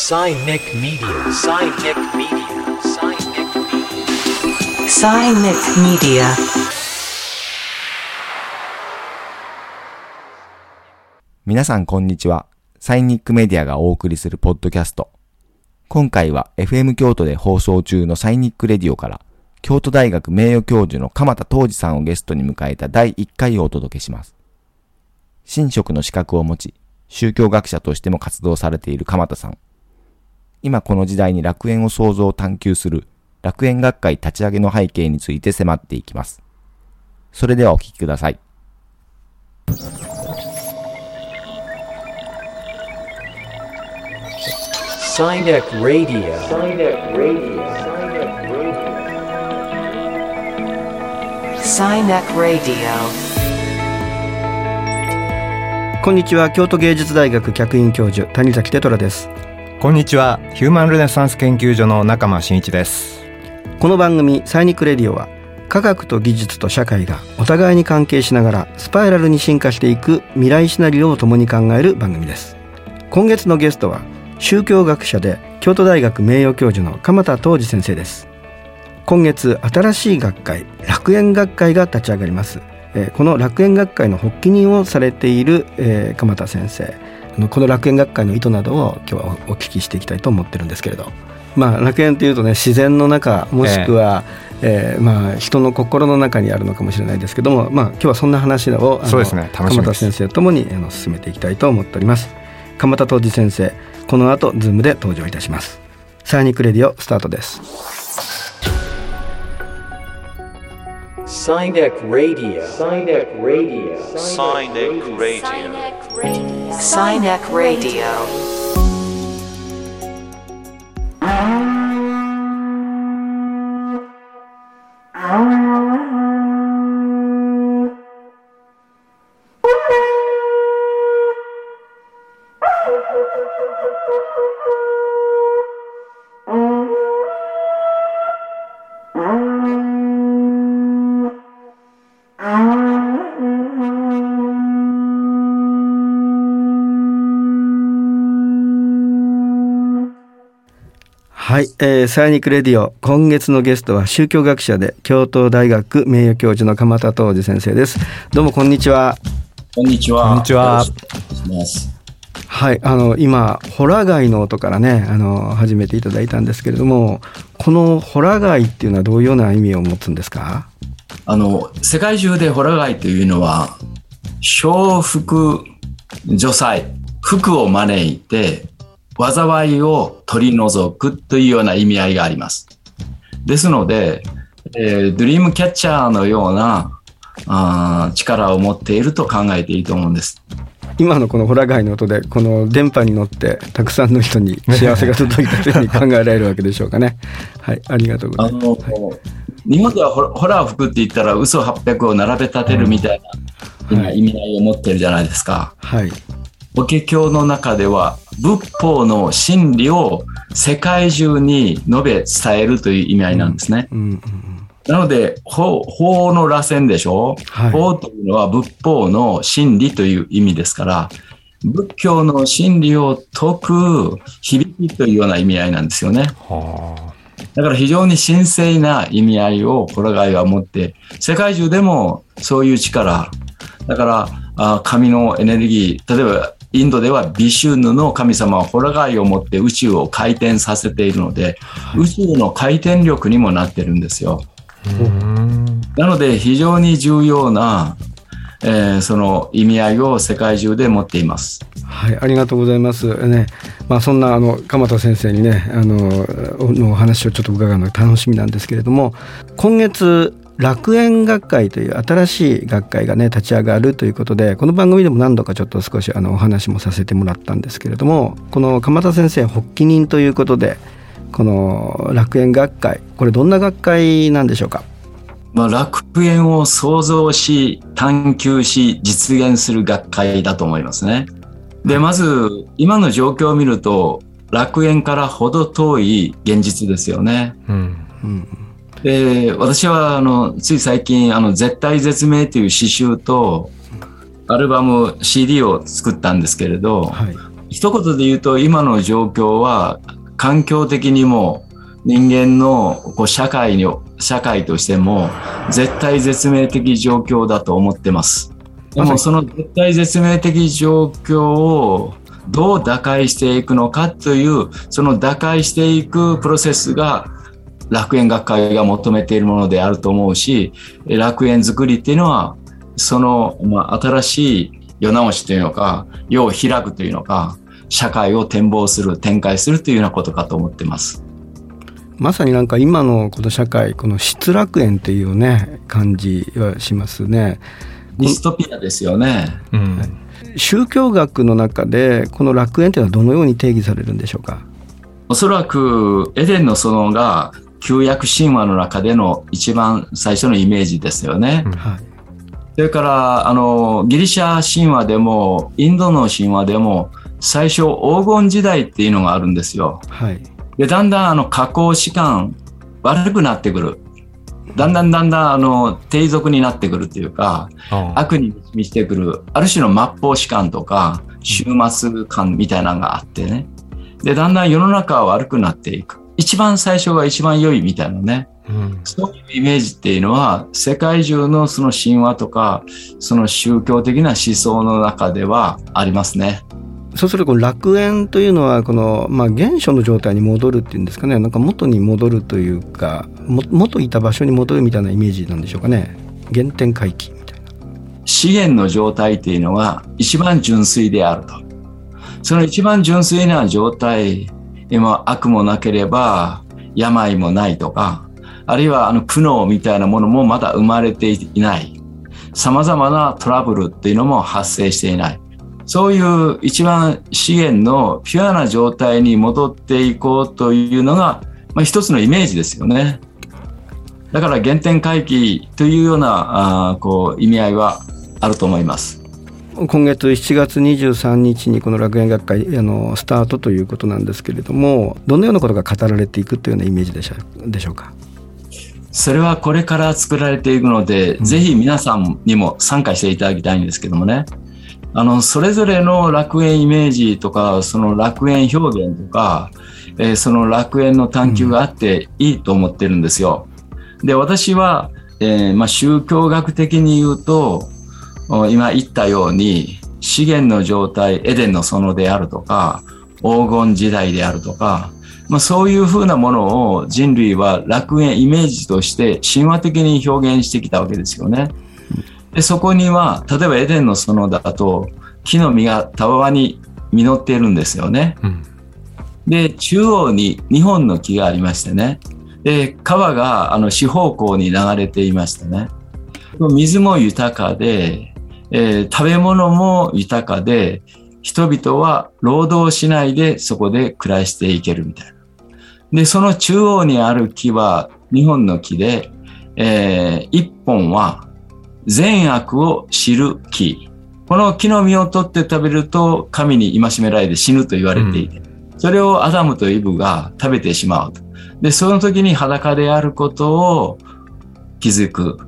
Cynic Media. Cynic Media. Cynic Media. Cynic Media. 皆さんこんにちは。サイニックメディアがお送りするポッドキャスト。今回は FM 京都で放送中のサイニックレディオから、京都大学名誉教授の鎌田東司さんをゲストに迎えた第1回をお届けします。神職の資格を持ち、宗教学者としても活動されている鎌田さん。今この時代に楽園を創造を探求する楽園学会立ち上げの背景について迫っていきます。それではお聞きください。こんにちは。京都芸術大学客員教授谷崎テトラですこんにちは。ヒューマンルネサンス研究所の中間真一です。この番組サイニックレディオは科学と技術と社会がお互いに関係しながらスパイラルに進化していく未来シナリオを共に考える番組です。今月のゲストは宗教学者で京都大学名誉教授の鎌田東司先生です。今月新しい学会楽園学会が立ち上がります。えーこの楽園学会の発起人をされている、えー鎌田先生。この楽園学会の意図などを今日はおお聞きしていきたいと思ってるんですけれど。まあ楽園というとね自然の中もしくは、えーまあ、人の心の中にあるのかもしれないですけども、まあ、今日はそんな話をそうですね。鎌田先生ともにあの進めていきたいと思っております。鎌田東二先生この後 Zoom で登場いたします。 SINIC RADIO スタートです Synec Radio. Synec Radio. Synec Radio. Synec Radio. Radio. はい、えー、 SINIC RADIO。今月のゲストは宗教学者で京都大学名誉教授の鎌田東二先生です。どうもこんにちは。こんにちは。こんにちは。はいあの今ホラ貝の音からねあの始めていただいたんですけれどもこのホラ貝っていうのはどういうような意味を持つんですか？あの、世界中でホラ貝というのは、招福除災、福を招いて、災いを取り除くというような意味合いがあります。ですので、えードリームキャッチャーのようなあー力を持っていると考えていいと思うんです。今のこのホラ貝の音でこの電波に乗ってたくさんの人に幸せが届いたというふうに考えられるわけでしょうかね はいありがとうございますあの、日本ではホラホラー服って言ったら嘘800を並べ立てるみたいな、今意味合いを持ってるじゃないですか。はい法華経の中では仏法の真理を世界中に述べ伝えるという意味合いなんですね。うんうんなので法法の螺旋でしょ、はい法というのは仏法の真理という意味ですから仏教の真理を説く響きというような意味合いなんですよね。はだから非常に神聖な意味合いをホラガイは持って、世界中でもそういう力、だからあ神のエネルギー、例えばインドではビシュヌの神様はホラガイを持って宇宙を回転させているので、宇宙の回転力にもなってるんですよ。なので非常に重要な、えーその意味合いを世界中で持っています。はい、ありがとうございます。ね、まあそんなあの鎌田先生にね、あののお話をちょっと伺うのが楽しみなんですけれども、今月楽園学会という新しい学会がね立ち上がるということで、この番組でも何度かちょっと少しあのお話もさせてもらったんですけれども、この鎌田先生発起人ということで、この楽園学会、これどんな学会なんでしょうか？まあ、楽園を創造し、探求し、実現する学会だと思いますね。で、まず、今の状況を見ると、楽園からほど遠い現実ですよね。あ。うん。うん、で、私は、あの、つい最近、あの、絶対絶命という詩集と、アルバム CD を作ったんですけれど、はい。一言で言うと今の状況は環境的にも人間のこう社会に社会としても絶対絶命的状況だと思ってます。でもその絶対絶命的状況をどう打開していくのかというその打開していくプロセスが楽園学会が求めているものであると思うし楽園作りっていうのはその、まあ、新しい世直しというのか世を開くというのか社会を展望する展開するというようなことかと思ってます。まさになんか今のこの社会この失楽園っていうね感じはしますね。ディストピアですよね。うん宗教学の中でこの楽園というのはどのように定義されるんでしょうか？おそらくエデンの園が旧約神話の中での一番最初のイメージですよね。はい。それからあのギリシャ神話でもインドの神話でも最初黄金時代っていうのがあるんですよ。はい。でだんだんあの加工士官悪くなってくる。だんだんだんだんあの低俗になってくるというかあ悪に満ちてくるある種の末法士官とか終末官みたいなのがあってねでだんだん世の中は悪くなっていく一番最初が一番良いみたいなね。うん。そういうイメージっていうのは世界中のその神話とかその宗教的な思想の中ではありますね。そうすると楽園というのはこの、まあ、原初の状態に戻るっていうんですかね。なんか元に戻るというかも元いた場所に戻るみたいなイメージなんでしょうかね。原点回帰みたいな。資源の状態っていうのが一番純粋であると。その一番純粋な状態、今悪もなければ病もないとか、あるいはあの苦悩みたいなものもまだ生まれていない。様々なトラブルっていうのも発生していない。そういう一番資源のピュアな状態に戻っていこうというのが、まあ、一つのイメージですよね。だから原点回帰というようなあこう意味合いはあると思います。今月7月23日にこの楽園学会あのスタートということなんですけれどもどのようなことが語られていくというようなイメージでしょでしょうか？それはこれから作られていくので、ぜひ皆さんにも参加していただきたいんですけどもね。あの、それぞれの楽園イメージとか、その楽園表現とか、えーその楽園の探求があっていいと思ってるんですよ。で、私は、えーまあ、宗教学的に言うと、お今言ったように、資源の状態、エデンの園であるとか、黄金時代であるとか、まあ、そういうふうなものを人類は楽園イメージとして神話的に表現してきたわけですよね。でそこには、例えばエデンの園だと、木の実がたわわに実っているんですよね。うんで、中央に2本の木がありましてね。で、川があの四方向に流れていましてね。水も豊かで、えー食べ物も豊かで、人々は労働しないでそこで暮らしていけるみたいな。で、その中央にある木は2本の木で、え1本は善悪を知る木。この木の実を取って食べると神に戒められて死ぬと言われていて、それをアダムとイブが食べてしまうと。で、その時に裸であることを気づく。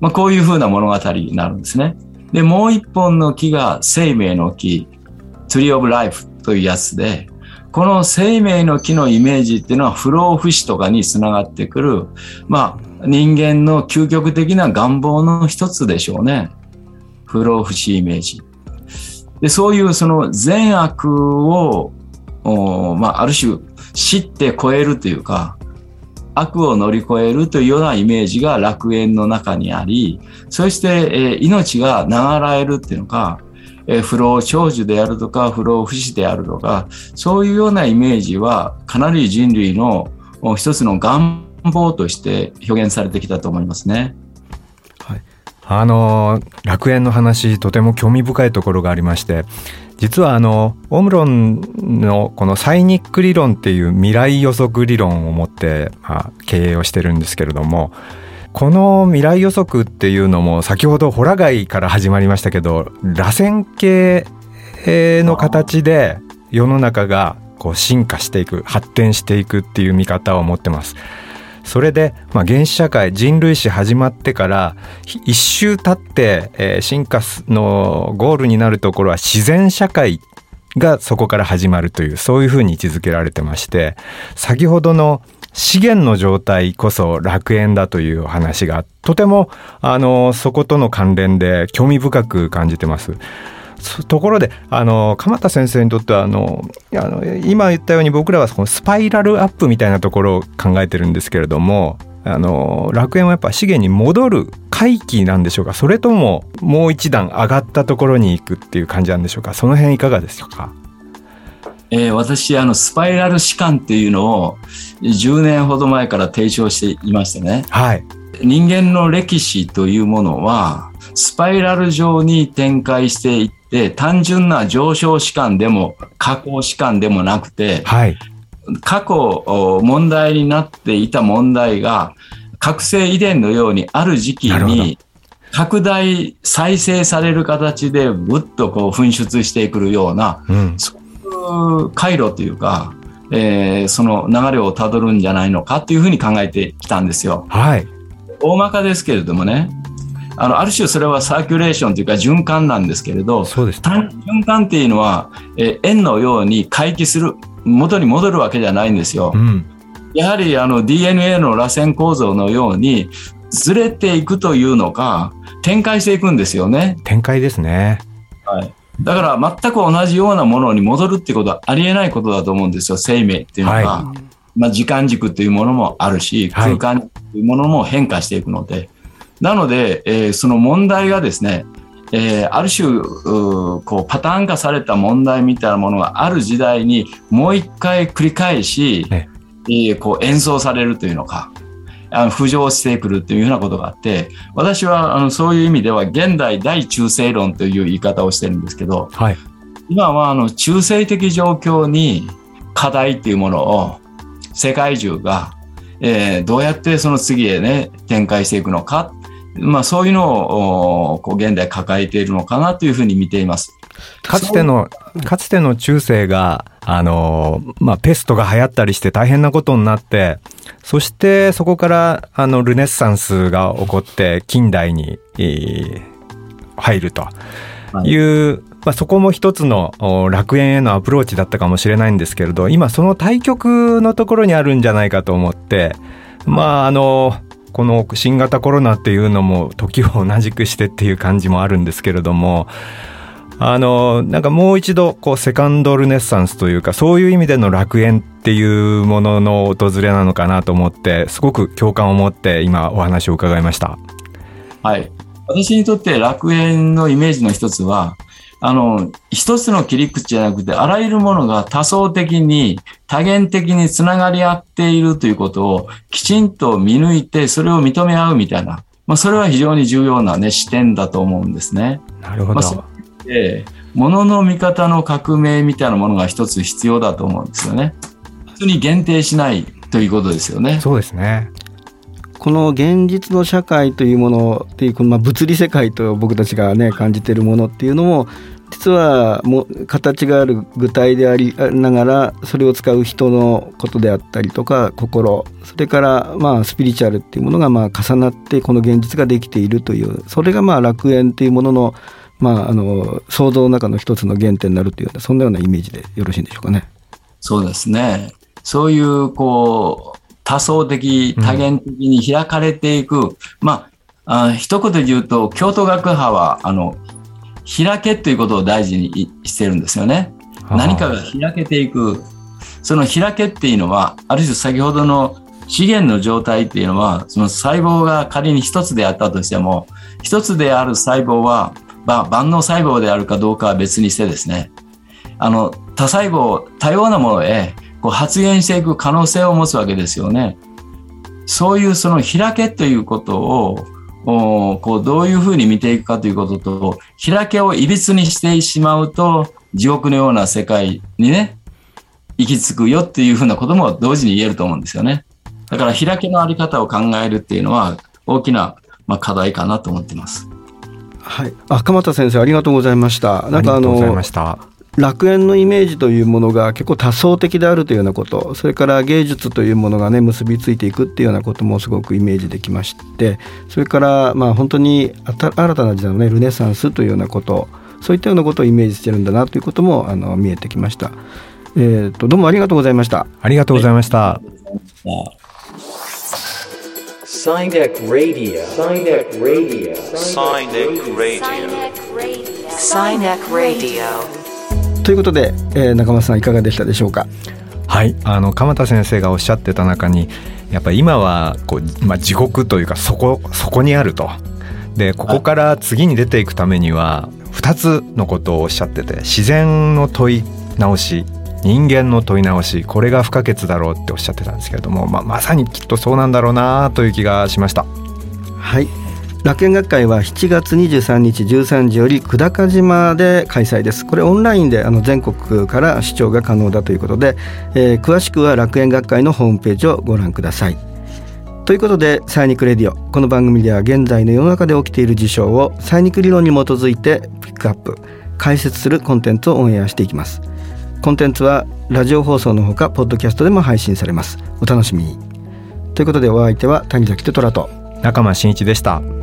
まあ、こういうふうな物語になるんですね。で、もう一本の木が生命の木、Tree of Life というやつで、この生命の木のイメージっていうのは不老不死とかにつながってくる、まあ、人間の究極的な願望の一つでしょうね。不老不死イメージ。で、そういうその善悪を、まあ、ある種知って超えるというか、悪を乗り越えるというようなイメージが楽園の中にあり、そして、え命が流らえるっていうのか、え不老長寿であるとか、不老不死であるとか、そういうようなイメージはかなり人類の一つの願望として表現されてきたと思いますね。あの楽園の話とても興味深いところがありまして実はあのオムロンのこのサイニック理論っていう未来予測理論を持って、まあ、経営をしてるんですけれどもこの未来予測っていうのも先ほどホラ貝から始まりましたけど螺旋形の形で世の中がこう進化していく発展していくっていう見方を持ってます。それで、まあ、原始社会人類史始まってから一周経って、えー進化のゴールになるところは自然社会がそこから始まるというそういうふうに位置づけられてまして先ほどの資源の状態こそ楽園だというお話がとてもあのそことの関連で興味深く感じてます。そところであの鎌田先生にとってはあのあの今言ったように僕らはこのスパイラルアップみたいなところを考えてるんですけれどもあの楽園はやっぱ資源に戻る回帰なんでしょうか？それとももう一段上がったところに行くっていう感じなんでしょうか？その辺いかがですか？えー私、あの、スパイラル士官っていうのを10年ほど前から提唱していましてね。はい。人間の歴史というものは、スパイラル上に展開していって、単純な上昇士官でも下降士官でもなくて、はい。過去お問題になっていた問題が、覚醒遺伝のようにある時期に、拡大、再生される形で、ぐっとこう噴出してくるような、うん。そういう回路というか、えーその流れをたどるんじゃないのかっていうふうに考えてきたんですよ。はい。大まかですけれどもね、あの、ある種それはサーキュレーションというか循環なんですけれど、そうです循環っていうのは、えー円のように回帰する、元に戻るわけじゃないんですよう。んやはりあの DNA の螺旋構造のようにずれていくというのか、展開していくんですよね。展開ですねはい。だから全く同じようなものに戻るってことはありえないことだと思うんですよ、生命っていうのは。はまあ時間軸というものもあるし、はい空間というものも変化していくので。なので、えーその問題がですね、えーある種こうパターン化された問題みたいなものがある時代にもう一回繰り返し、ねえ。ーこう演奏されるというのか、あの浮上してくるというようなことがあって、私はあのそういう意味では現代大中性論という言い方をしてるんですけど、はい。今はあの中性的状況に課題っていうものを世界中が、えーどうやってその次へね展開していくのか、まあ、そういうのをおこう現代抱えているのかなというふうに見ています。かつてのかつての中世があのまあペストが流行ったりして大変なことになってそしてそこからあのルネッサンスが起こって近代に、えー入ると。いう、まあ、そこも一つのお楽園へのアプローチだったかもしれないんですけれど今その対極のところにあるんじゃないかと思ってまああのこの新型コロナっていうのも時を同じくしてっていう感じもあるんですけれどもあのなんかもう一度こうセカンドルネッサンスというかそういう意味での楽園っていうものの訪れなのかなと思ってすごく共感を持って今お話を伺いました。はい。私にとって楽園のイメージの一つは、あの、一つの切り口じゃなくて、あらゆるものが多層的に、多元的につながり合っているということをきちんと見抜いて、それを認め合うみたいな、まあ、それは非常に重要なね、視点だと思うんですね。なるほど、まあで、物の見方の革命みたいなものが一つ必要だと思うんですよね。普通に限定しないということですよね。そうですね。この現実の社会というものっていうこのまあ物理世界と僕たちがね感じているものっていうのも実はもう形がある具体でありながらそれを使う人のことであったりとか心それからまあスピリチュアルっていうものがまあ重なってこの現実ができているというそれがまあ楽園っていうもののまああの想像の中の一つの原点になるというようなそんなようなイメージでよろしいんでしょうかね。そうですね。そういう、こう、多層的、多元的に開かれていく。まあ、あ一言で言うと、京都学派は、あの、開けということを大事にしてるんですよね。何かが開けていく。その開けっていうのは、ある種先ほどの資源の状態っていうのは、その細胞が仮に一つであったとしても、一つである細胞は、まあ、万能細胞であるかどうかは別にしてですね、あの、多細胞、多様なものへこう発現していく可能性を持つわけですよね。そういうその開けということを、おこうどういうふうに見ていくかということと、開けを歪にしてしまうと、地獄のような世界にね、行き着くよっていうふうなことも同時に言えると思うんですよね。だから開けのあり方を考えるっていうのは大きな、まあ、課題かなと思っています。はい、あ鎌田先生ありがとうございました。なんかあありがとうございのました。楽園のイメージというものが結構多層的であるというようなことそれから芸術というものがね結びついていくっていうようなこともすごくイメージできましてそれからまあ本当にあた新たな時代のねルネサンスというようなことそういったようなことをイメージしてるんだなということもあの見えてきました。えー、とどうもありがとうございました。ありがとうございました。Sinek Radio. Sinek Radio. Sinek Radio. Sinek Radio. ということで、えー中間さんいかがでしたでしょうか？はい、あの鎌田先生がおっしゃってた中にやっぱり今はこう、まあ、地獄というかそこそこにあると。でここから次に出ていくためには2つのことをおっしゃってて自然の問い直し人間の問い直しこれが不可欠だろうっておっしゃってたんですけれども、まあ、まさにきっとそうなんだろうなという気がしました。はい。楽園学会は7月23日13時より久高島で開催です。これオンラインであの全国から視聴が可能だということで、えー詳しくは楽園学会のホームページをご覧ください。ということでサイニックレディオこの番組では現在の世の中で起きている事象をサイニック理論に基づいてピックアップ解説するコンテンツをオンエアしていきますコンテンツはラジオ放送のほかポッドキャストでも配信されますお楽しみにということでお相手は谷崎と虎と中間真一でした。